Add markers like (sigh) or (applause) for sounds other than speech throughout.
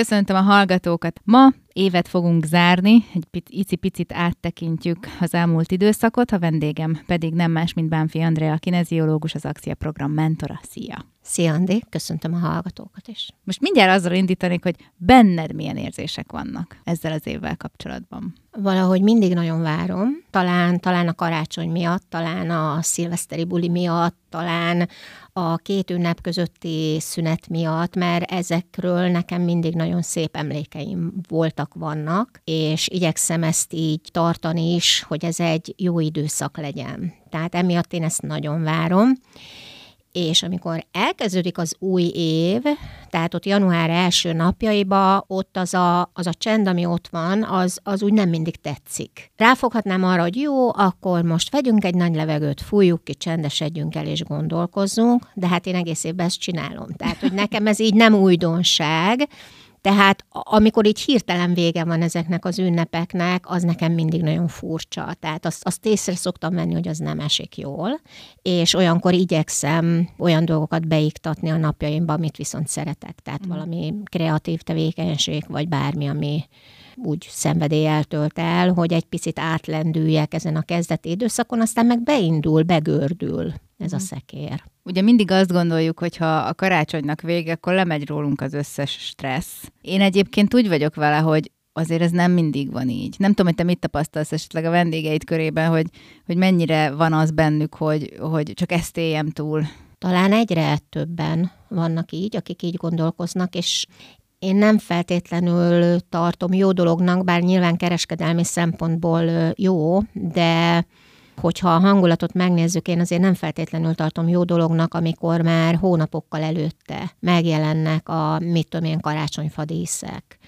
köszöntöm a hallgatókat. Ma évet fogunk zárni, egy icipicit áttekintjük az elmúlt időszakot, a vendégem pedig nem más, mint Bánfi Andrea, kineziológus, az Axia program mentora. Szia! Szia, Andi, köszöntöm a hallgatókat is. Most mindjárt azzal indítanék, hogy benned milyen érzések vannak ezzel az évvel kapcsolatban. Valahogy mindig nagyon várom. Talán, talán a karácsony miatt, talán a szilveszteri buli miatt, talán a két ünnep közötti szünet miatt, mert ezekről nekem mindig nagyon szép emlékeim voltak, vannak, és igyekszem ezt így tartani is, hogy ez egy jó időszak legyen. Tehát emiatt én ezt nagyon várom és amikor elkezdődik az új év, tehát ott január első napjaiba, ott az a, az a csend, ami ott van, az, az úgy nem mindig tetszik. Ráfoghatnám arra, hogy jó, akkor most vegyünk egy nagy levegőt, fújjuk ki, csendesedjünk el és gondolkozzunk, de hát én egész évben ezt csinálom. Tehát, hogy nekem ez így nem újdonság, tehát amikor így hirtelen vége van ezeknek az ünnepeknek, az nekem mindig nagyon furcsa. Tehát azt, azt észre szoktam venni, hogy az nem esik jól, és olyankor igyekszem olyan dolgokat beiktatni a napjaimba, amit viszont szeretek. Tehát mm. valami kreatív tevékenység, vagy bármi, ami úgy szenvedélyel tölt el, hogy egy picit átlendüljek ezen a kezdeti időszakon, aztán meg beindul, begördül ez a mhm. szekér. Ugye mindig azt gondoljuk, hogy ha a karácsonynak vége, akkor lemegy rólunk az összes stressz. Én egyébként úgy vagyok vele, hogy azért ez nem mindig van így. Nem tudom, hogy te mit tapasztalsz esetleg a vendégeid körében, hogy, hogy mennyire van az bennük, hogy, hogy csak ezt éljem túl. Talán egyre többen vannak így, akik így gondolkoznak, és én nem feltétlenül tartom jó dolognak, bár nyilván kereskedelmi szempontból jó, de hogyha a hangulatot megnézzük, én azért nem feltétlenül tartom jó dolognak, amikor már hónapokkal előtte megjelennek a, mit tudom én, karácsonyfadíszek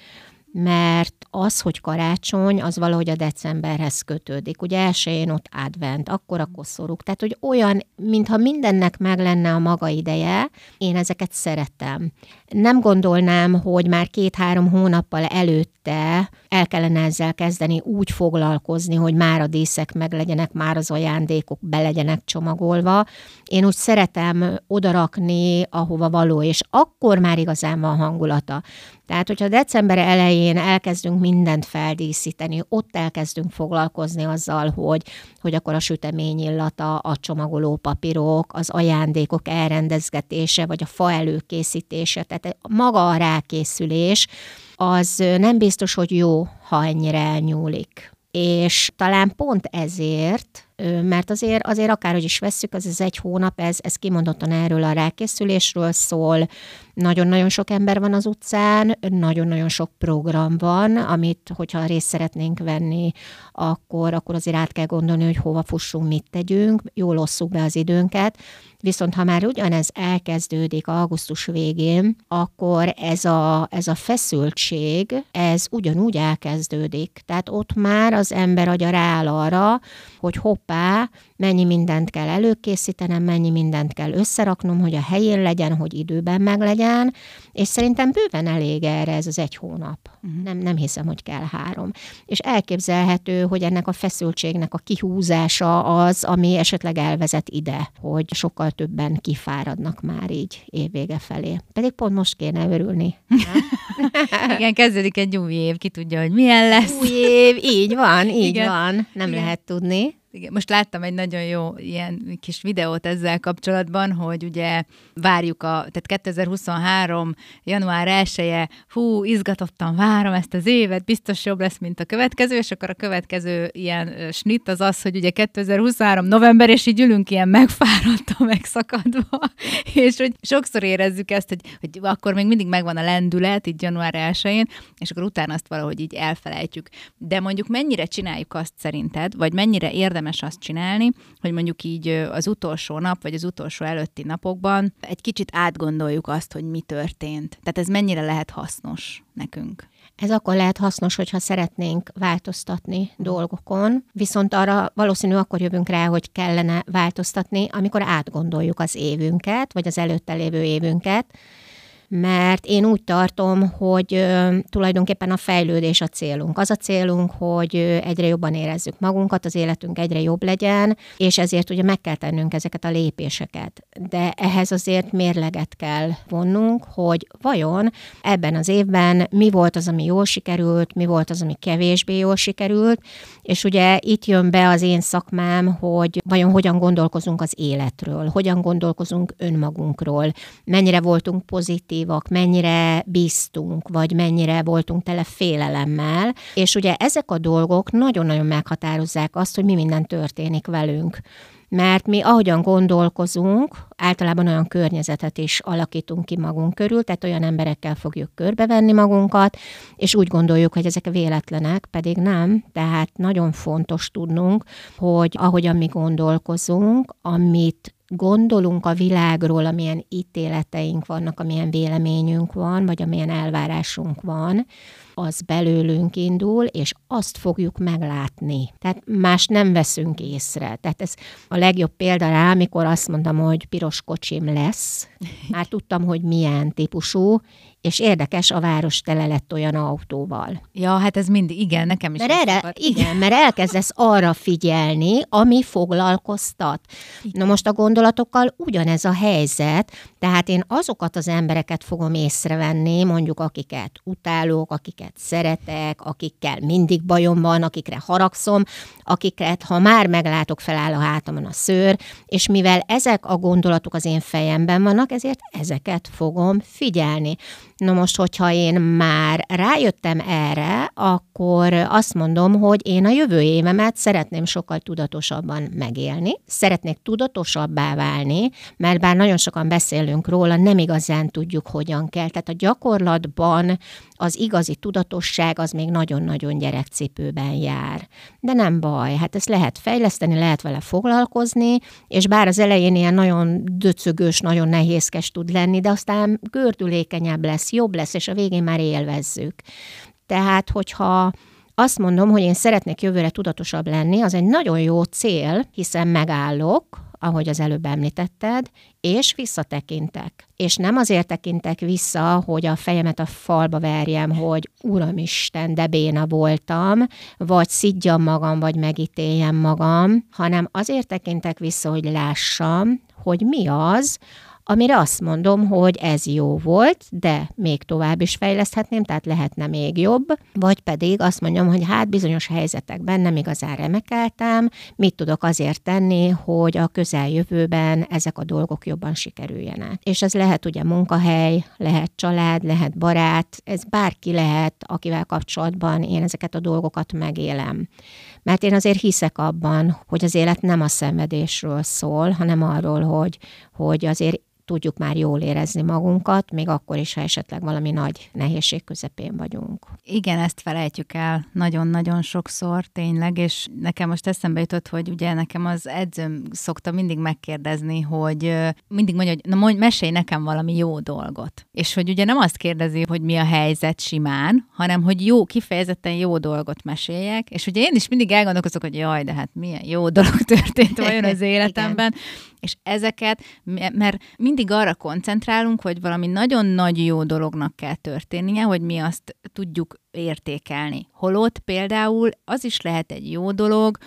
mert az, hogy karácsony, az valahogy a decemberhez kötődik. Ugye elsőjén ott advent, akkor a koszorúk. Tehát, hogy olyan, mintha mindennek meg lenne a maga ideje, én ezeket szeretem. Nem gondolnám, hogy már két-három hónappal előtte el kellene ezzel kezdeni úgy foglalkozni, hogy már a díszek meg legyenek, már az ajándékok be legyenek csomagolva. Én úgy szeretem odarakni, ahova való, és akkor már igazán van hangulata. Tehát, hogyha december elején elkezdünk mindent feldíszíteni, ott elkezdünk foglalkozni azzal, hogy, hogy akkor a sütemény illata, a csomagoló papírok, az ajándékok elrendezgetése, vagy a fa előkészítése, tehát maga a rákészülés, az nem biztos, hogy jó, ha ennyire elnyúlik. És talán pont ezért mert azért, azért akárhogy is vesszük, az az egy hónap, ez, ez kimondottan erről a rákészülésről szól, nagyon-nagyon sok ember van az utcán, nagyon-nagyon sok program van, amit, hogyha részt szeretnénk venni, akkor, akkor azért át kell gondolni, hogy hova fussunk, mit tegyünk, jól osszuk be az időnket, viszont ha már ugyanez elkezdődik augusztus végén, akkor ez a, ez a feszültség, ez ugyanúgy elkezdődik. Tehát ott már az ember agya rááll arra, hogy Và mennyi mindent kell előkészítenem, mennyi mindent kell összeraknom, hogy a helyén legyen, hogy időben meg legyen, és szerintem bőven elég erre ez az egy hónap. Uh-huh. Nem, nem hiszem, hogy kell három. És elképzelhető, hogy ennek a feszültségnek a kihúzása az, ami esetleg elvezet ide, hogy sokkal többen kifáradnak már így évvége felé. Pedig pont most kéne örülni. (laughs) Igen, kezdődik egy új év, ki tudja, hogy milyen lesz. Új év, így van, így Igen. van. Nem Igen. lehet tudni. Igen, most láttam egy nagyon jó ilyen kis videót ezzel kapcsolatban, hogy ugye várjuk a, tehát 2023. január 1 -e, hú, izgatottan várom ezt az évet, biztos jobb lesz, mint a következő, és akkor a következő ilyen snit az az, hogy ugye 2023. november, és így ülünk ilyen megfáradva, (laughs) megszakadva, (laughs) és hogy sokszor érezzük ezt, hogy, hogy akkor még mindig megvan a lendület, így január 1 és akkor utána azt valahogy így elfelejtjük. De mondjuk mennyire csináljuk azt szerinted, vagy mennyire érdemes azt csinálni, hogy mondjuk így az utolsó nap, vagy az utolsó előtti napokban egy kicsit átgondoljuk azt, hogy mi történt. Tehát ez mennyire lehet hasznos nekünk. Ez akkor lehet hasznos, hogyha szeretnénk változtatni dolgokon, viszont arra valószínű akkor jövünk rá, hogy kellene változtatni, amikor átgondoljuk az évünket, vagy az előtte lévő évünket, mert én úgy tartom, hogy tulajdonképpen a fejlődés a célunk. Az a célunk, hogy egyre jobban érezzük magunkat, az életünk egyre jobb legyen, és ezért ugye meg kell tennünk ezeket a lépéseket. De ehhez azért mérleget kell vonnunk, hogy vajon ebben az évben mi volt az, ami jól sikerült, mi volt az, ami kevésbé jól sikerült, és ugye itt jön be az én szakmám, hogy vajon hogyan gondolkozunk az életről, hogyan gondolkozunk önmagunkról, mennyire voltunk pozitívak, mennyire bíztunk, vagy mennyire voltunk tele félelemmel, és ugye ezek a dolgok nagyon-nagyon meghatározzák azt, hogy mi minden történik velünk mert mi ahogyan gondolkozunk, általában olyan környezetet is alakítunk ki magunk körül, tehát olyan emberekkel fogjuk körbevenni magunkat, és úgy gondoljuk, hogy ezek véletlenek, pedig nem. Tehát nagyon fontos tudnunk, hogy ahogyan mi gondolkozunk, amit gondolunk a világról, amilyen ítéleteink vannak, amilyen véleményünk van, vagy amilyen elvárásunk van, az belőlünk indul, és azt fogjuk meglátni. Tehát más nem veszünk észre. Tehát ez a legjobb példa rá, amikor azt mondtam, hogy piros kocsim lesz. Már tudtam, hogy milyen típusú, és érdekes, a város tele lett olyan autóval. Ja, hát ez mindig, igen, nekem is. Mert erre, igen, (laughs) mert elkezdesz arra figyelni, ami foglalkoztat. Igen. Na most a gondolatokkal ugyanez a helyzet, tehát én azokat az embereket fogom észrevenni, mondjuk akiket utálok, akiket szeretek, akikkel mindig bajom van, akikre haragszom, akiket, ha már meglátok, feláll a hátamon a szőr, és mivel ezek a gondolatok az én fejemben vannak, ezért ezeket fogom figyelni. Na most, hogyha én már rájöttem erre, akkor azt mondom, hogy én a jövő évemet szeretném sokkal tudatosabban megélni, szeretnék tudatosabbá válni, mert bár nagyon sokan beszélünk róla, nem igazán tudjuk, hogyan kell. Tehát a gyakorlatban az igazi tudatosság az még nagyon-nagyon gyerekcipőben jár. De nem baj, hát ezt lehet fejleszteni, lehet vele foglalkozni, és bár az elején ilyen nagyon döcögős, nagyon nehézkes tud lenni, de aztán gördülékenyebb lesz, jobb lesz, és a végén már élvezzük. Tehát, hogyha azt mondom, hogy én szeretnék jövőre tudatosabb lenni, az egy nagyon jó cél, hiszen megállok, ahogy az előbb említetted, és visszatekintek. És nem azért tekintek vissza, hogy a fejemet a falba verjem, hogy Uramisten, de béna voltam, vagy szidjam magam, vagy megítéljem magam, hanem azért tekintek vissza, hogy lássam, hogy mi az, amire azt mondom, hogy ez jó volt, de még tovább is fejleszthetném, tehát lehetne még jobb, vagy pedig azt mondjam, hogy hát bizonyos helyzetekben nem igazán remekeltem, mit tudok azért tenni, hogy a közeljövőben ezek a dolgok jobban sikerüljenek. És ez lehet ugye munkahely, lehet család, lehet barát, ez bárki lehet, akivel kapcsolatban én ezeket a dolgokat megélem. Mert én azért hiszek abban, hogy az élet nem a szenvedésről szól, hanem arról, hogy, hogy azért tudjuk már jól érezni magunkat, még akkor is, ha esetleg valami nagy nehézség közepén vagyunk. Igen, ezt felejtjük el nagyon-nagyon sokszor, tényleg, és nekem most eszembe jutott, hogy ugye nekem az edzőm szokta mindig megkérdezni, hogy mindig mondja, hogy na mondj, mesélj nekem valami jó dolgot. És hogy ugye nem azt kérdezi, hogy mi a helyzet simán, hanem hogy jó, kifejezetten jó dolgot meséljek, és ugye én is mindig elgondolkozok, hogy jaj, de hát milyen jó dolog (laughs) történt vajon az (laughs) életemben, és ezeket, mert mindig arra koncentrálunk, hogy valami nagyon nagy jó dolognak kell történnie, hogy mi azt tudjuk értékelni. Holott például az is lehet egy jó dolog,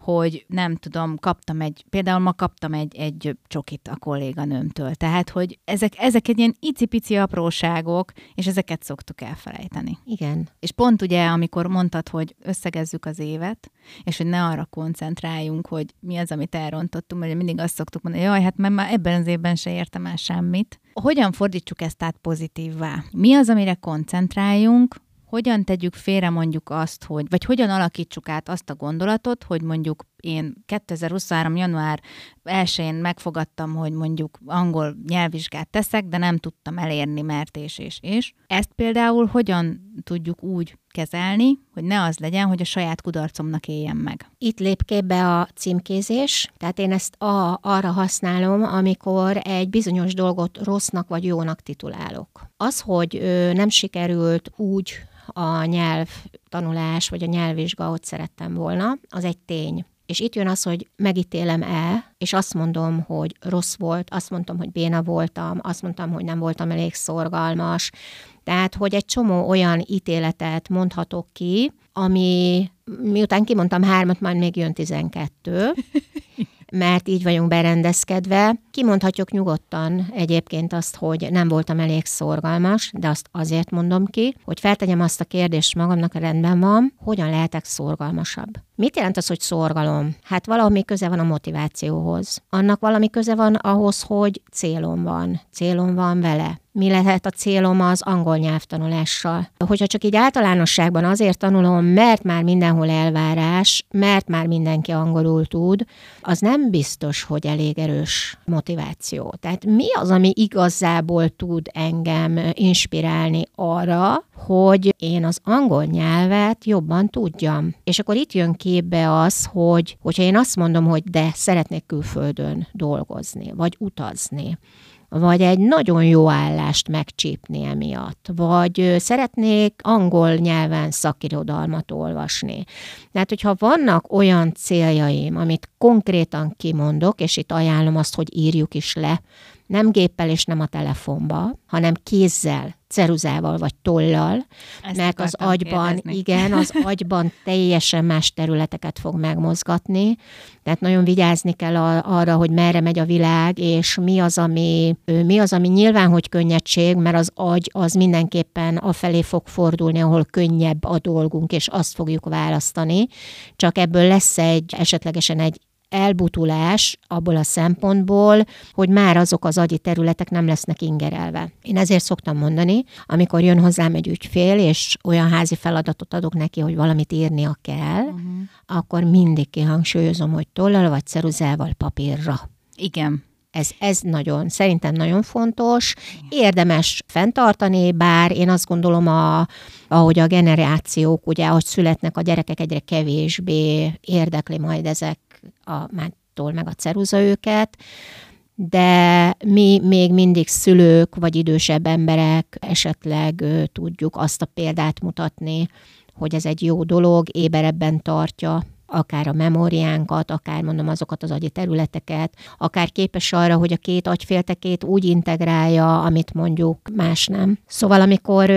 hogy nem tudom, kaptam egy, például ma kaptam egy, egy csokit a kolléganőmtől. Tehát, hogy ezek, ezek egy ilyen icipici apróságok, és ezeket szoktuk elfelejteni. Igen. És pont ugye, amikor mondtad, hogy összegezzük az évet, és hogy ne arra koncentráljunk, hogy mi az, amit elrontottunk, mert mindig azt szoktuk mondani, jaj, hát mert már ebben az évben se értem el semmit. Hogyan fordítsuk ezt át pozitívvá? Mi az, amire koncentráljunk, hogyan tegyük félre mondjuk azt, hogy, vagy hogyan alakítsuk át azt a gondolatot, hogy mondjuk én 2023. január 1-én megfogadtam, hogy mondjuk angol nyelvvizsgát teszek, de nem tudtam elérni, mert és, és, és. Ezt például hogyan tudjuk úgy kezelni, hogy ne az legyen, hogy a saját kudarcomnak éljen meg. Itt lép képbe a címkézés, tehát én ezt a, arra használom, amikor egy bizonyos dolgot rossznak vagy jónak titulálok. Az, hogy ö, nem sikerült úgy a nyelv tanulás vagy a nyelvvizsga, ahogy szerettem volna, az egy tény. És itt jön az, hogy megítélem-e, és azt mondom, hogy rossz volt, azt mondtam, hogy béna voltam, azt mondtam, hogy nem voltam elég szorgalmas. Tehát, hogy egy csomó olyan ítéletet mondhatok ki, ami miután kimondtam hármat, majd még jön tizenkettő, (laughs) mert így vagyunk berendezkedve. Kimondhatjuk nyugodtan egyébként azt, hogy nem voltam elég szorgalmas, de azt azért mondom ki, hogy feltegyem azt a kérdést magamnak, rendben van, hogyan lehetek szorgalmasabb. Mit jelent az, hogy szorgalom? Hát valami köze van a motivációhoz. Annak valami köze van ahhoz, hogy célom van. Célom van vele mi lehet a célom az angol nyelvtanulással. Hogyha csak így általánosságban azért tanulom, mert már mindenhol elvárás, mert már mindenki angolul tud, az nem biztos, hogy elég erős motiváció. Tehát mi az, ami igazából tud engem inspirálni arra, hogy én az angol nyelvet jobban tudjam. És akkor itt jön képbe az, hogy hogyha én azt mondom, hogy de szeretnék külföldön dolgozni, vagy utazni, vagy egy nagyon jó állást megcsípni emiatt, vagy szeretnék angol nyelven szakirodalmat olvasni. Tehát, hogyha vannak olyan céljaim, amit konkrétan kimondok, és itt ajánlom azt, hogy írjuk is le, nem géppel és nem a telefonba, hanem kézzel, ceruzával vagy tollal, Ezt mert az agyban, kérdezni. igen, az (laughs) agyban teljesen más területeket fog megmozgatni, tehát nagyon vigyázni kell a, arra, hogy merre megy a világ, és mi az, ami, mi az, ami nyilván, hogy könnyedség, mert az agy az mindenképpen afelé fog fordulni, ahol könnyebb a dolgunk, és azt fogjuk választani, csak ebből lesz egy, esetlegesen egy elbutulás abból a szempontból, hogy már azok az agyi területek nem lesznek ingerelve. Én ezért szoktam mondani, amikor jön hozzám egy ügyfél, és olyan házi feladatot adok neki, hogy valamit írnia kell, uh-huh. akkor mindig kihangsúlyozom, hogy tollal vagy ceruzával papírra. Igen. Ez, ez nagyon, szerintem nagyon fontos. Érdemes fenntartani, bár én azt gondolom, a, ahogy a generációk, ugye, ahogy születnek a gyerekek, egyre kevésbé érdekli majd ezek a mától meg a ceruza őket, de mi még mindig szülők vagy idősebb emberek esetleg tudjuk azt a példát mutatni, hogy ez egy jó dolog, éberebben tartja akár a memóriánkat, akár mondom azokat az agyi területeket, akár képes arra, hogy a két agyféltekét úgy integrálja, amit mondjuk más nem. Szóval amikor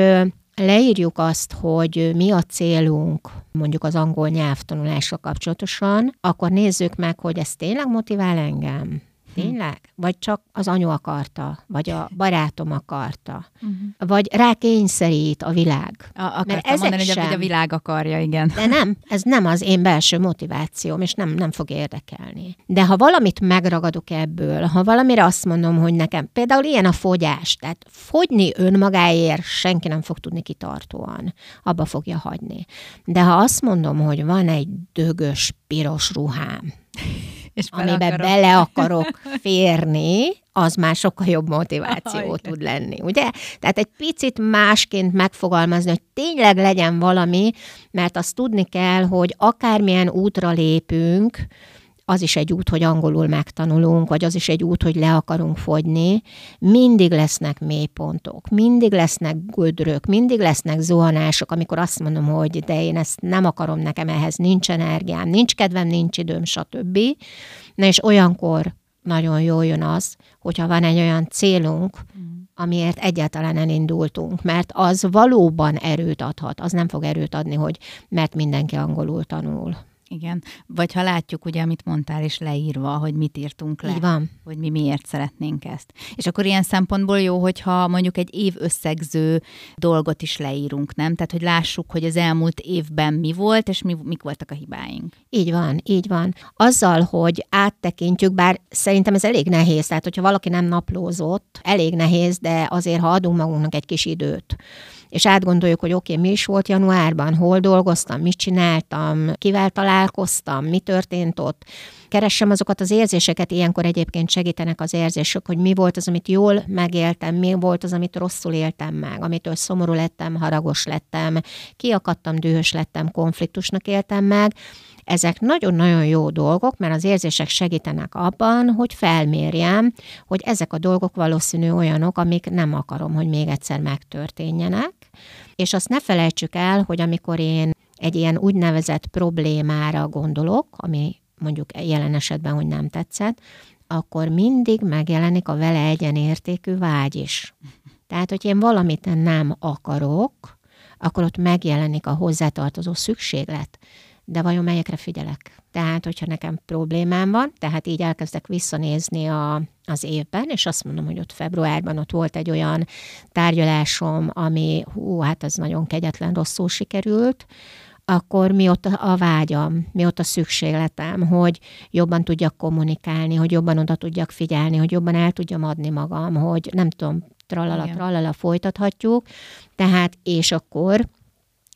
leírjuk azt, hogy mi a célunk, mondjuk az angol nyelvtanulásra kapcsolatosan, akkor nézzük meg, hogy ez tényleg motivál engem. Tényleg? Vagy csak az anyu akarta, vagy a barátom akarta, uh-huh. vagy rá kényszerít a világ. A, akartam Mert mondani, sem, hogy a világ akarja, igen. De nem, ez nem az én belső motivációm, és nem, nem fog érdekelni. De ha valamit megragadok ebből, ha valamire azt mondom, hogy nekem, például ilyen a fogyás, tehát fogyni önmagáért senki nem fog tudni kitartóan, abba fogja hagyni. De ha azt mondom, hogy van egy dögös, piros ruhám, és amiben akarok. bele akarok férni, az már sokkal jobb motiváció Aj, tud lenni, ugye? Tehát egy picit másként megfogalmazni, hogy tényleg legyen valami, mert azt tudni kell, hogy akármilyen útra lépünk, az is egy út, hogy angolul megtanulunk, vagy az is egy út, hogy le akarunk fogyni, mindig lesznek mélypontok, mindig lesznek gödrök, mindig lesznek zuhanások, amikor azt mondom, hogy de én ezt nem akarom, nekem ehhez nincs energiám, nincs kedvem, nincs időm, stb. Na és olyankor nagyon jól jön az, hogyha van egy olyan célunk, amiért egyáltalán elindultunk, mert az valóban erőt adhat, az nem fog erőt adni, hogy mert mindenki angolul tanul. Igen. Vagy ha látjuk, ugye, amit mondtál, és leírva, hogy mit írtunk le. Így van. Hogy mi miért szeretnénk ezt. És akkor ilyen szempontból jó, hogyha mondjuk egy év összegző dolgot is leírunk, nem? Tehát, hogy lássuk, hogy az elmúlt évben mi volt, és mi, mik voltak a hibáink. Így van, így van. Azzal, hogy áttekintjük, bár szerintem ez elég nehéz, tehát hogyha valaki nem naplózott, elég nehéz, de azért, ha adunk magunknak egy kis időt, és átgondoljuk, hogy oké, okay, mi is volt januárban, hol dolgoztam, mit csináltam, kivel találkoztam, mi történt ott, keressem azokat az érzéseket, ilyenkor egyébként segítenek az érzések, hogy mi volt az, amit jól megéltem, mi volt az, amit rosszul éltem meg, amitől szomorú lettem, haragos lettem, kiakadtam, dühös lettem, konfliktusnak éltem meg, ezek nagyon-nagyon jó dolgok, mert az érzések segítenek abban, hogy felmérjem, hogy ezek a dolgok valószínű olyanok, amik nem akarom, hogy még egyszer megtörténjenek. És azt ne felejtsük el, hogy amikor én egy ilyen úgynevezett problémára gondolok, ami mondjuk jelen esetben, hogy nem tetszett, akkor mindig megjelenik a vele egyenértékű vágy is. Tehát, hogy én valamit nem akarok, akkor ott megjelenik a hozzátartozó szükséglet. De vajon melyekre figyelek? Tehát, hogyha nekem problémám van, tehát így elkezdek visszanézni a, az évben, és azt mondom, hogy ott februárban ott volt egy olyan tárgyalásom, ami, hú, hát ez nagyon kegyetlen rosszul sikerült, akkor mi ott a vágyam, mi ott a szükségletem, hogy jobban tudjak kommunikálni, hogy jobban oda tudjak figyelni, hogy jobban el tudjam adni magam, hogy nem tudom, tralala, Igen. tralala folytathatjuk. Tehát, és akkor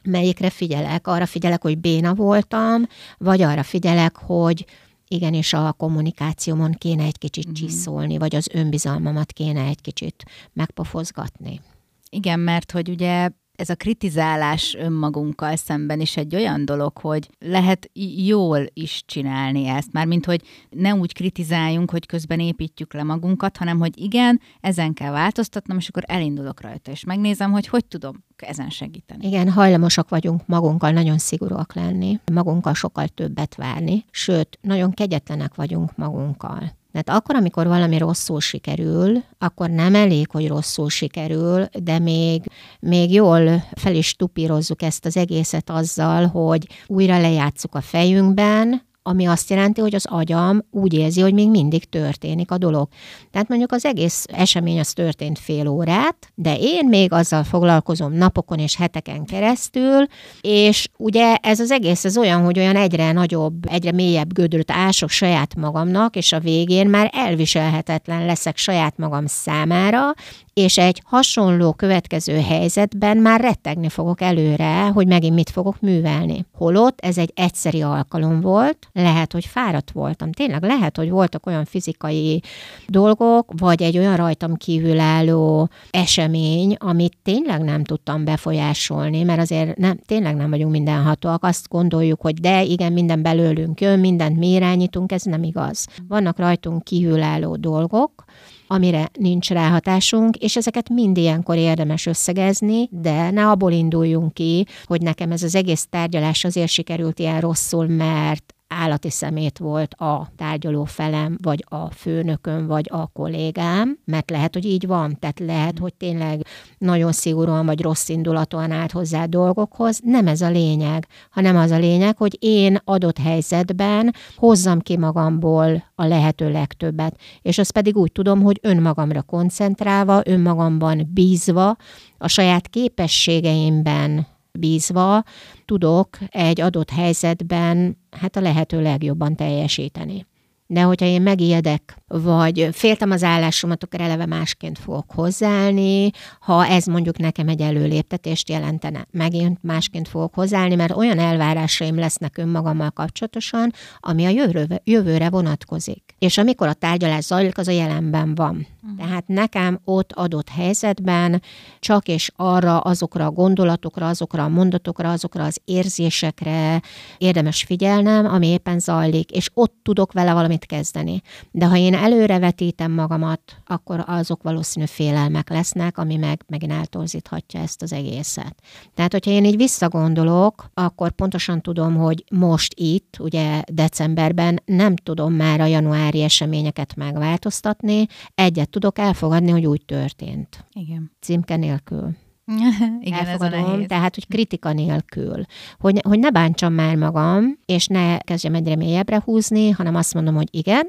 melyikre figyelek? Arra figyelek, hogy béna voltam, vagy arra figyelek, hogy igenis a kommunikációmon kéne egy kicsit mm-hmm. csiszolni, vagy az önbizalmamat kéne egy kicsit megpofozgatni. Igen, mert hogy ugye ez a kritizálás önmagunkkal szemben is egy olyan dolog, hogy lehet jól is csinálni ezt. Mármint, hogy ne úgy kritizáljunk, hogy közben építjük le magunkat, hanem, hogy igen, ezen kell változtatnom, és akkor elindulok rajta, és megnézem, hogy hogy tudom ezen segíteni. Igen, hajlamosak vagyunk magunkkal nagyon szigorúak lenni, magunkkal sokkal többet várni, sőt, nagyon kegyetlenek vagyunk magunkkal. Tehát akkor, amikor valami rosszul sikerül, akkor nem elég, hogy rosszul sikerül, de még, még jól fel is tupírozzuk ezt az egészet azzal, hogy újra lejátszuk a fejünkben, ami azt jelenti, hogy az agyam úgy érzi, hogy még mindig történik a dolog. Tehát mondjuk az egész esemény az történt fél órát, de én még azzal foglalkozom napokon és heteken keresztül, és ugye ez az egész az olyan, hogy olyan egyre nagyobb, egyre mélyebb gödröt ások saját magamnak, és a végén már elviselhetetlen leszek saját magam számára, és egy hasonló következő helyzetben már rettegni fogok előre, hogy megint mit fogok művelni. Holott ez egy egyszeri alkalom volt, lehet, hogy fáradt voltam. Tényleg lehet, hogy voltak olyan fizikai dolgok, vagy egy olyan rajtam kívülálló esemény, amit tényleg nem tudtam befolyásolni, mert azért nem, tényleg nem vagyunk mindenhatóak. Azt gondoljuk, hogy de igen, minden belőlünk jön, mindent mi irányítunk, ez nem igaz. Vannak rajtunk kívülálló dolgok, amire nincs ráhatásunk, és ezeket mind ilyenkor érdemes összegezni, de ne abból induljunk ki, hogy nekem ez az egész tárgyalás azért sikerült ilyen rosszul, mert állati szemét volt a tárgyaló felem, vagy a főnököm, vagy a kollégám, mert lehet, hogy így van, tehát lehet, hogy tényleg nagyon szigorúan vagy rossz indulatúan állt hozzá dolgokhoz. Nem ez a lényeg, hanem az a lényeg, hogy én adott helyzetben hozzam ki magamból a lehető legtöbbet, és azt pedig úgy tudom, hogy önmagamra koncentrálva, önmagamban bízva, a saját képességeimben bízva tudok egy adott helyzetben hát a lehető legjobban teljesíteni. De hogyha én megijedek, vagy féltem az állásomat, akkor eleve másként fogok hozzáállni. Ha ez mondjuk nekem egy előléptetést jelentene, megint másként fogok hozzáállni, mert olyan elvárásaim lesznek önmagammal kapcsolatosan, ami a jövőre, jövőre vonatkozik. És amikor a tárgyalás zajlik, az a jelenben van. Uh-huh. Tehát nekem ott adott helyzetben csak és arra, azokra a gondolatokra, azokra a mondatokra, azokra az érzésekre érdemes figyelnem, ami éppen zajlik, és ott tudok vele valamit kezdeni. De ha én előrevetítem magamat, akkor azok valószínű félelmek lesznek, ami meg megint eltorzíthatja ezt az egészet. Tehát, hogyha én így visszagondolok, akkor pontosan tudom, hogy most itt, ugye decemberben nem tudom már a januári eseményeket megváltoztatni, egyet tudok elfogadni, hogy úgy történt. Igen. Címke nélkül. (laughs) Igen, Elfogadom, ez a nehéz. tehát, hogy kritika nélkül. Hogy, hogy ne bántsam már magam, és ne kezdjem egyre mélyebbre húzni, hanem azt mondom, hogy igen,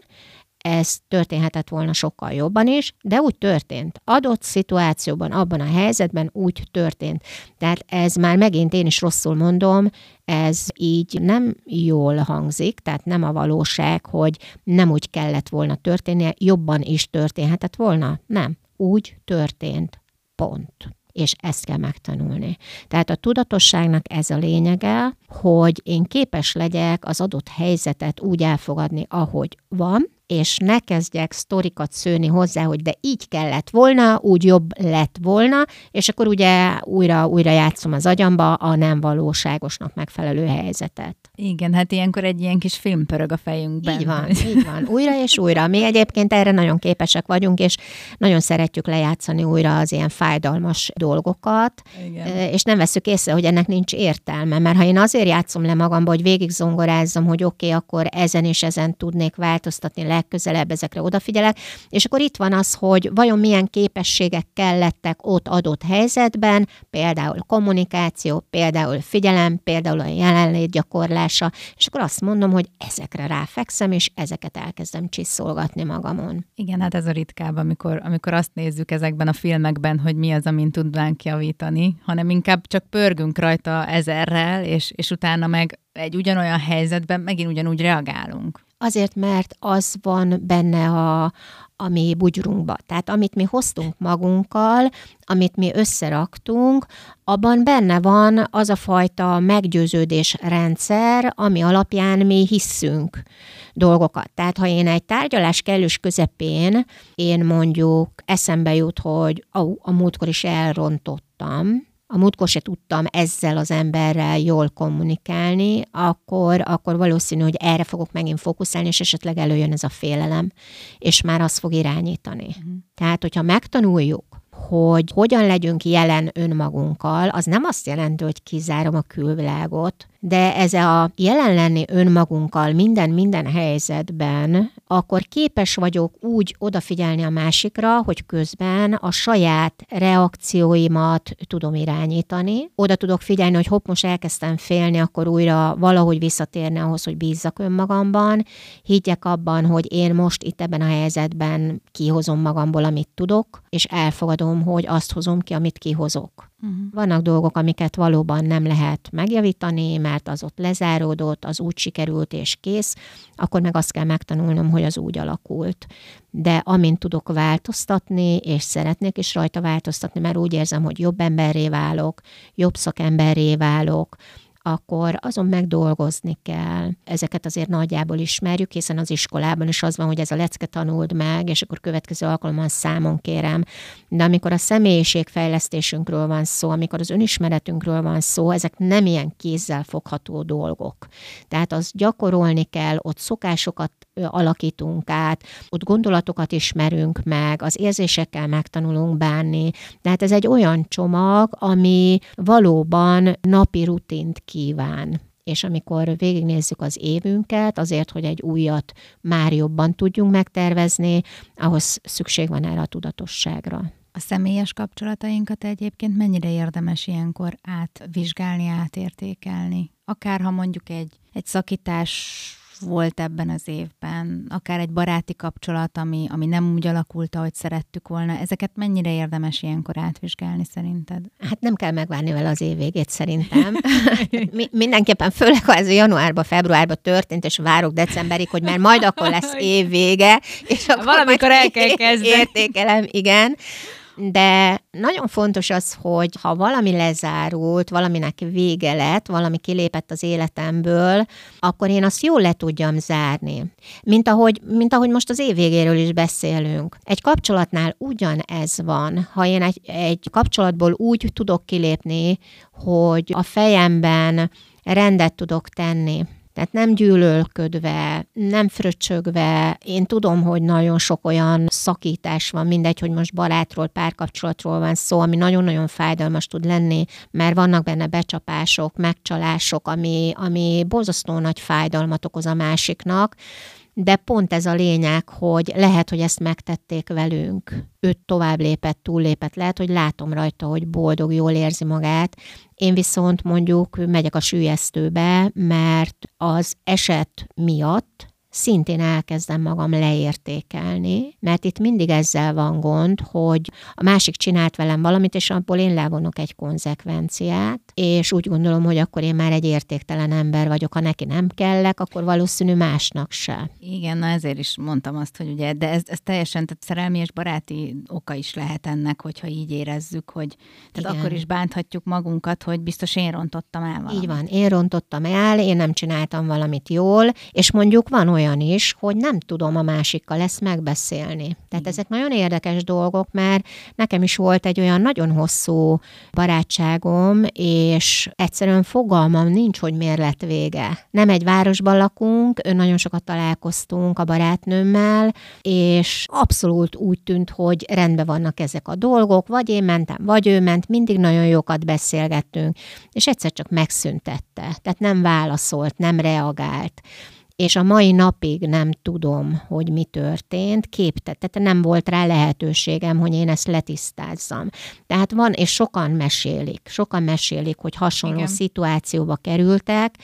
ez történhetett volna sokkal jobban is, de úgy történt. Adott szituációban, abban a helyzetben úgy történt. Tehát ez már megint én is rosszul mondom, ez így nem jól hangzik, tehát nem a valóság, hogy nem úgy kellett volna történnie, jobban is történhetett volna. Nem, úgy történt. Pont és ezt kell megtanulni. Tehát a tudatosságnak ez a lényege, hogy én képes legyek az adott helyzetet úgy elfogadni, ahogy van, és ne kezdjek sztorikat szőni hozzá, hogy de így kellett volna, úgy jobb lett volna, és akkor ugye újra, újra játszom az agyamba a nem valóságosnak megfelelő helyzetet. Igen, hát ilyenkor egy ilyen kis film pörög a fejünkben. Így van, (laughs) így van. Újra és újra. Mi egyébként erre nagyon képesek vagyunk, és nagyon szeretjük lejátszani újra az ilyen fájdalmas dolgokat, Igen. és nem veszük észre, hogy ennek nincs értelme, mert ha én azért játszom le magamba, hogy végig zongorázzam, hogy oké, okay, akkor ezen és ezen tudnék változtatni, legközelebb ezekre odafigyelek, és akkor itt van az, hogy vajon milyen képességek kellettek ott adott helyzetben, például kommunikáció, például figyelem, például a jelenlét gyakorlása, és akkor azt mondom, hogy ezekre ráfekszem, és ezeket elkezdem csiszolgatni magamon. Igen, hát ez a ritkább, amikor, amikor azt nézzük ezekben a filmekben, hogy mi az, amin tudnánk javítani, hanem inkább csak pörgünk rajta ezerrel, és, és utána meg egy ugyanolyan helyzetben megint ugyanúgy reagálunk. Azért, mert az van benne a, a mi bugyrunkba. Tehát amit mi hoztunk magunkkal, amit mi összeraktunk, abban benne van az a fajta meggyőződés rendszer, ami alapján mi hisszünk dolgokat. Tehát ha én egy tárgyalás kellős közepén, én mondjuk eszembe jut, hogy a, a múltkor is elrontottam, a múltkor se tudtam ezzel az emberrel jól kommunikálni, akkor, akkor valószínű, hogy erre fogok megint fókuszálni, és esetleg előjön ez a félelem, és már azt fog irányítani. Uh-huh. Tehát, hogyha megtanuljuk, hogy hogyan legyünk jelen önmagunkkal, az nem azt jelenti, hogy kizárom a külvilágot, de ez a jelen lenni önmagunkkal minden-minden helyzetben, akkor képes vagyok úgy odafigyelni a másikra, hogy közben a saját reakcióimat tudom irányítani. Oda tudok figyelni, hogy hopp, most elkezdtem félni, akkor újra valahogy visszatérni ahhoz, hogy bízzak önmagamban, higgyek abban, hogy én most itt ebben a helyzetben kihozom magamból, amit tudok, és elfogadom, hogy azt hozom ki, amit kihozok. Uh-huh. Vannak dolgok, amiket valóban nem lehet megjavítani, mert az ott lezáródott, az úgy sikerült és kész, akkor meg azt kell megtanulnom, hogy az úgy alakult. De amint tudok változtatni, és szeretnék is rajta változtatni, mert úgy érzem, hogy jobb emberré válok, jobb szakemberré válok, akkor azon megdolgozni kell. Ezeket azért nagyjából ismerjük, hiszen az iskolában is az van, hogy ez a lecke tanuld meg, és akkor következő alkalommal számon kérem. De amikor a személyiségfejlesztésünkről van szó, amikor az önismeretünkről van szó, ezek nem ilyen kézzel fogható dolgok. Tehát az gyakorolni kell, ott szokásokat alakítunk át, ott gondolatokat ismerünk meg, az érzésekkel megtanulunk bánni. Tehát ez egy olyan csomag, ami valóban napi rutint kíván és amikor végignézzük az évünket, azért, hogy egy újat már jobban tudjunk megtervezni, ahhoz szükség van erre a tudatosságra. A személyes kapcsolatainkat egyébként mennyire érdemes ilyenkor átvizsgálni, átértékelni? Akár ha mondjuk egy, egy szakítás volt ebben az évben, akár egy baráti kapcsolat, ami, ami nem úgy alakult, ahogy szerettük volna, ezeket mennyire érdemes ilyenkor átvizsgálni szerinted? Hát nem kell megvárni vele az év végét szerintem. Mi, mindenképpen, főleg ha ez januárban, februárban történt, és várok decemberig, hogy már majd akkor lesz év vége, és akkor Valamikor el kell kezdeni. Értékelem, igen de nagyon fontos az, hogy ha valami lezárult, valaminek vége lett, valami kilépett az életemből, akkor én azt jól le tudjam zárni. Mint ahogy, mint ahogy most az év végéről is beszélünk. Egy kapcsolatnál ugyanez van. Ha én egy, egy kapcsolatból úgy tudok kilépni, hogy a fejemben rendet tudok tenni, tehát nem gyűlölködve, nem fröcsögve. Én tudom, hogy nagyon sok olyan szakítás van, mindegy, hogy most barátról, párkapcsolatról van szó, ami nagyon-nagyon fájdalmas tud lenni, mert vannak benne becsapások, megcsalások, ami, ami borzasztó nagy fájdalmat okoz a másiknak, de pont ez a lényeg, hogy lehet, hogy ezt megtették velünk. Ő tovább lépett, túllépett, lehet, hogy látom rajta, hogy boldog, jól érzi magát. Én viszont mondjuk megyek a sűjesztőbe, mert az eset miatt szintén elkezdem magam leértékelni, mert itt mindig ezzel van gond, hogy a másik csinált velem valamit, és abból én levonok egy konzekvenciát, és úgy gondolom, hogy akkor én már egy értéktelen ember vagyok, ha neki nem kellek, akkor valószínű másnak se. Igen, na ezért is mondtam azt, hogy ugye, de ez, ez teljesen tehát szerelmi és baráti oka is lehet ennek, hogyha így érezzük, hogy tehát Igen. akkor is bánthatjuk magunkat, hogy biztos én rontottam el valamit. Így van, én rontottam el, én nem csináltam valamit jól, és mondjuk van olyan, olyan is, hogy nem tudom a másikkal ezt megbeszélni. Tehát ezek nagyon érdekes dolgok, mert nekem is volt egy olyan nagyon hosszú barátságom, és egyszerűen fogalmam nincs, hogy miért lett vége. Nem egy városban lakunk, nagyon sokat találkoztunk a barátnőmmel, és abszolút úgy tűnt, hogy rendben vannak ezek a dolgok, vagy én mentem, vagy ő ment, mindig nagyon jókat beszélgettünk, és egyszer csak megszüntette, tehát nem válaszolt, nem reagált és a mai napig nem tudom, hogy mi történt, képtett, tehát nem volt rá lehetőségem, hogy én ezt letisztázzam. Tehát van, és sokan mesélik, sokan mesélik, hogy hasonló Igen. szituációba kerültek,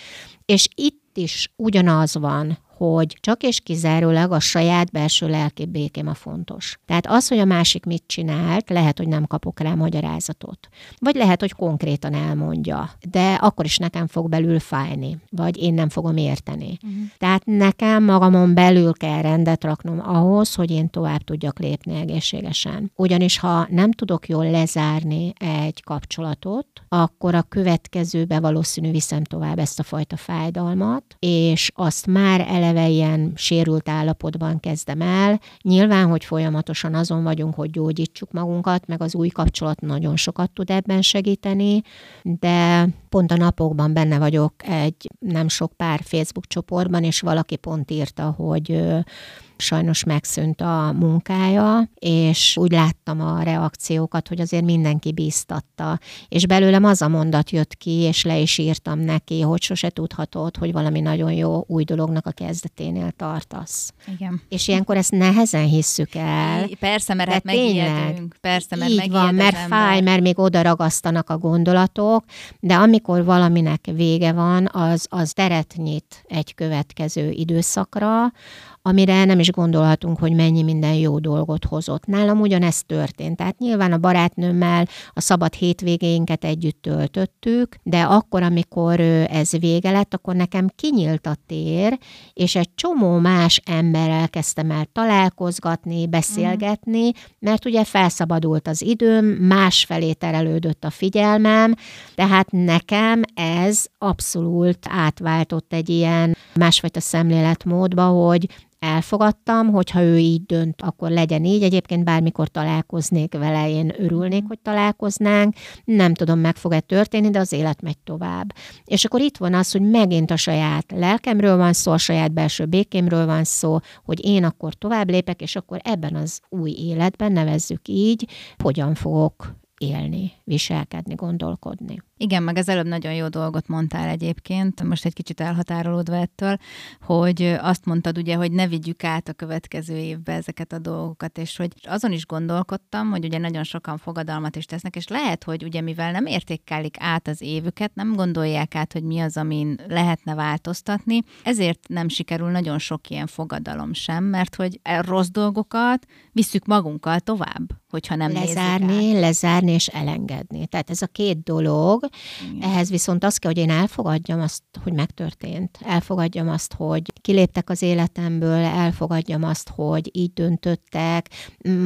és itt is ugyanaz van, hogy csak és kizárólag a saját belső lelki békém a fontos. Tehát az, hogy a másik mit csinált, lehet, hogy nem kapok rá magyarázatot. Vagy lehet, hogy konkrétan elmondja, de akkor is nekem fog belül fájni, vagy én nem fogom érteni. Uh-huh. Tehát nekem magamon belül kell rendet raknom ahhoz, hogy én tovább tudjak lépni egészségesen. Ugyanis ha nem tudok jól lezárni egy kapcsolatot, akkor a következőbe valószínű viszem tovább ezt a fajta fájdalmat, és azt már eleve eleve ilyen sérült állapotban kezdem el. Nyilván, hogy folyamatosan azon vagyunk, hogy gyógyítsuk magunkat, meg az új kapcsolat nagyon sokat tud ebben segíteni, de pont a napokban benne vagyok egy nem sok pár Facebook csoportban, és valaki pont írta, hogy sajnos megszűnt a munkája, és úgy láttam a reakciókat, hogy azért mindenki bíztatta. És belőlem az a mondat jött ki, és le is írtam neki, hogy sose tudhatod, hogy valami nagyon jó új dolognak a kezdeténél tartasz. Igen. És ilyenkor ezt nehezen hisszük el. Persze, mert hát megijedünk. Persze, mert Így van, mert fáj, mert még oda ragasztanak a gondolatok, de amikor valaminek vége van, az, az teret nyit egy következő időszakra, amire nem is gondolhatunk, hogy mennyi minden jó dolgot hozott. Nálam ugyanezt történt. Tehát nyilván a barátnőmmel a szabad hétvégénket együtt töltöttük, de akkor, amikor ez vége lett, akkor nekem kinyílt a tér, és egy csomó más emberrel kezdtem el találkozgatni, beszélgetni, mert ugye felszabadult az időm, másfelé terelődött a figyelmem, tehát nekem ez abszolút átváltott egy ilyen másfajta szemléletmódba, hogy elfogadtam, hogyha ő így dönt, akkor legyen így. Egyébként bármikor találkoznék vele, én örülnék, hogy találkoznánk. Nem tudom, meg fog-e történni, de az élet megy tovább. És akkor itt van az, hogy megint a saját lelkemről van szó, a saját belső békémről van szó, hogy én akkor tovább lépek, és akkor ebben az új életben, nevezzük így, hogyan fogok élni, viselkedni, gondolkodni. Igen, meg az előbb nagyon jó dolgot mondtál egyébként, most egy kicsit elhatárolódva ettől, hogy azt mondtad ugye, hogy ne vigyük át a következő évbe ezeket a dolgokat, és hogy azon is gondolkodtam, hogy ugye nagyon sokan fogadalmat is tesznek, és lehet, hogy ugye mivel nem értékelik át az évüket, nem gondolják át, hogy mi az, amin lehetne változtatni, ezért nem sikerül nagyon sok ilyen fogadalom sem, mert hogy a rossz dolgokat visszük magunkkal tovább, hogyha nem lezárni, lezárni és elengedni. Tehát ez a két dolog, igen. Ehhez viszont az kell, hogy én elfogadjam azt, hogy megtörtént. Elfogadjam azt, hogy kiléptek az életemből, elfogadjam azt, hogy így döntöttek.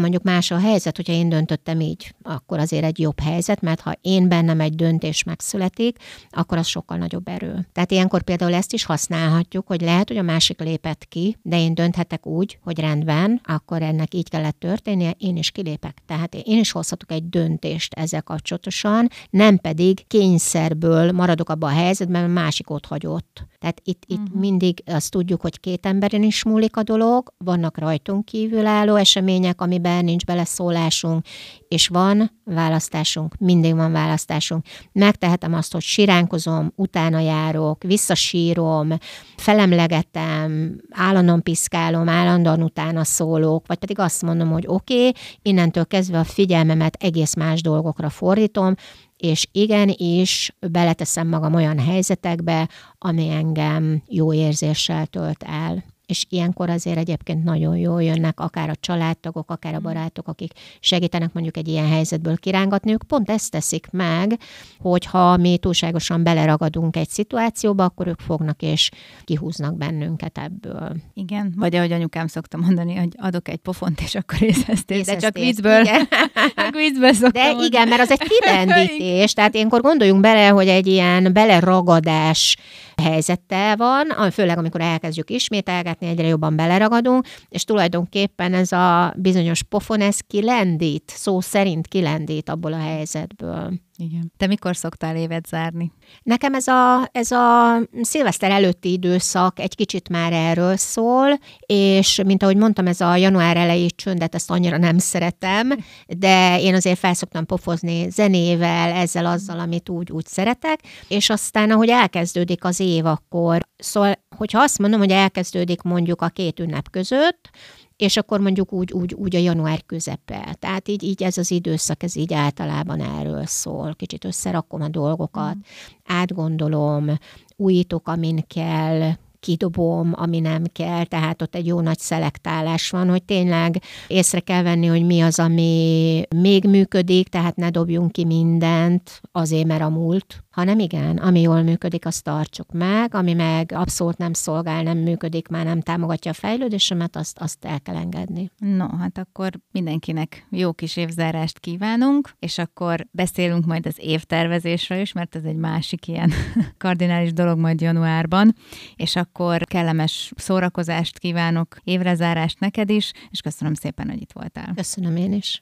Mondjuk más a helyzet, hogyha én döntöttem így, akkor azért egy jobb helyzet, mert ha én bennem egy döntés megszületik, akkor az sokkal nagyobb erő. Tehát ilyenkor például ezt is használhatjuk, hogy lehet, hogy a másik lépett ki, de én dönthetek úgy, hogy rendben, akkor ennek így kellett történnie, én is kilépek. Tehát én is hozhatok egy döntést ezzel kapcsolatosan, nem pedig kényszerből maradok abban a helyzetben, mert másik ott hagyott. Tehát itt, itt uh-huh. mindig azt tudjuk, hogy két emberen is múlik a dolog, vannak rajtunk kívül álló események, amiben nincs beleszólásunk, és van választásunk, mindig van választásunk. Megtehetem azt, hogy siránkozom, utána járok, visszasírom, felemlegetem, állandóan piszkálom, állandóan utána szólok, vagy pedig azt mondom, hogy oké, okay, innentől kezdve a figyelmemet egész más dolgokra fordítom, és igenis beleteszem magam olyan helyzetekbe, ami engem jó érzéssel tölt el és ilyenkor azért egyébként nagyon jól jönnek akár a családtagok, akár a mm. barátok, akik segítenek mondjuk egy ilyen helyzetből kirángatni. Ők pont ezt teszik meg, hogyha mi túlságosan beleragadunk egy szituációba, akkor ők fognak és kihúznak bennünket ebből. Igen, vagy ahogy anyukám szokta mondani, hogy adok egy pofont, és akkor észeztél, de csak viccből. (laughs) viccből De mondani. igen, mert az egy kirendítés, tehát ilyenkor gondoljunk bele, hogy egy ilyen beleragadás helyzettel van, főleg amikor elkezdjük ismételgetni, beszélgetni, egyre jobban beleragadunk, és tulajdonképpen ez a bizonyos pofon, ez kilendít, szó szerint kilendít abból a helyzetből. Igen. Te mikor szoktál évet zárni? Nekem ez a, ez a szilveszter előtti időszak egy kicsit már erről szól, és mint ahogy mondtam, ez a január elejé csöndet, ezt annyira nem szeretem, de én azért felszoktam pofozni zenével, ezzel, azzal, amit úgy, úgy szeretek, és aztán, ahogy elkezdődik az év, akkor, szóval, hogyha azt mondom, hogy elkezdődik mondjuk a két ünnep között, és akkor mondjuk úgy, úgy, úgy a január közepe. Tehát így, így ez az időszak, ez így általában erről szól. Kicsit összerakom a dolgokat, mm. átgondolom, újítok, amin kell, kidobom, ami nem kell, tehát ott egy jó nagy szelektálás van, hogy tényleg észre kell venni, hogy mi az, ami még működik, tehát ne dobjunk ki mindent azért, mert a múlt, hanem igen, ami jól működik, azt tartsuk meg, ami meg abszolút nem szolgál, nem működik, már nem támogatja a fejlődésemet, azt, azt el kell engedni. No, hát akkor mindenkinek jó kis évzárást kívánunk, és akkor beszélünk majd az évtervezésről is, mert ez egy másik ilyen (laughs) kardinális dolog majd januárban, és akkor kellemes szórakozást kívánok, évrezárást neked is, és köszönöm szépen, hogy itt voltál. Köszönöm én is.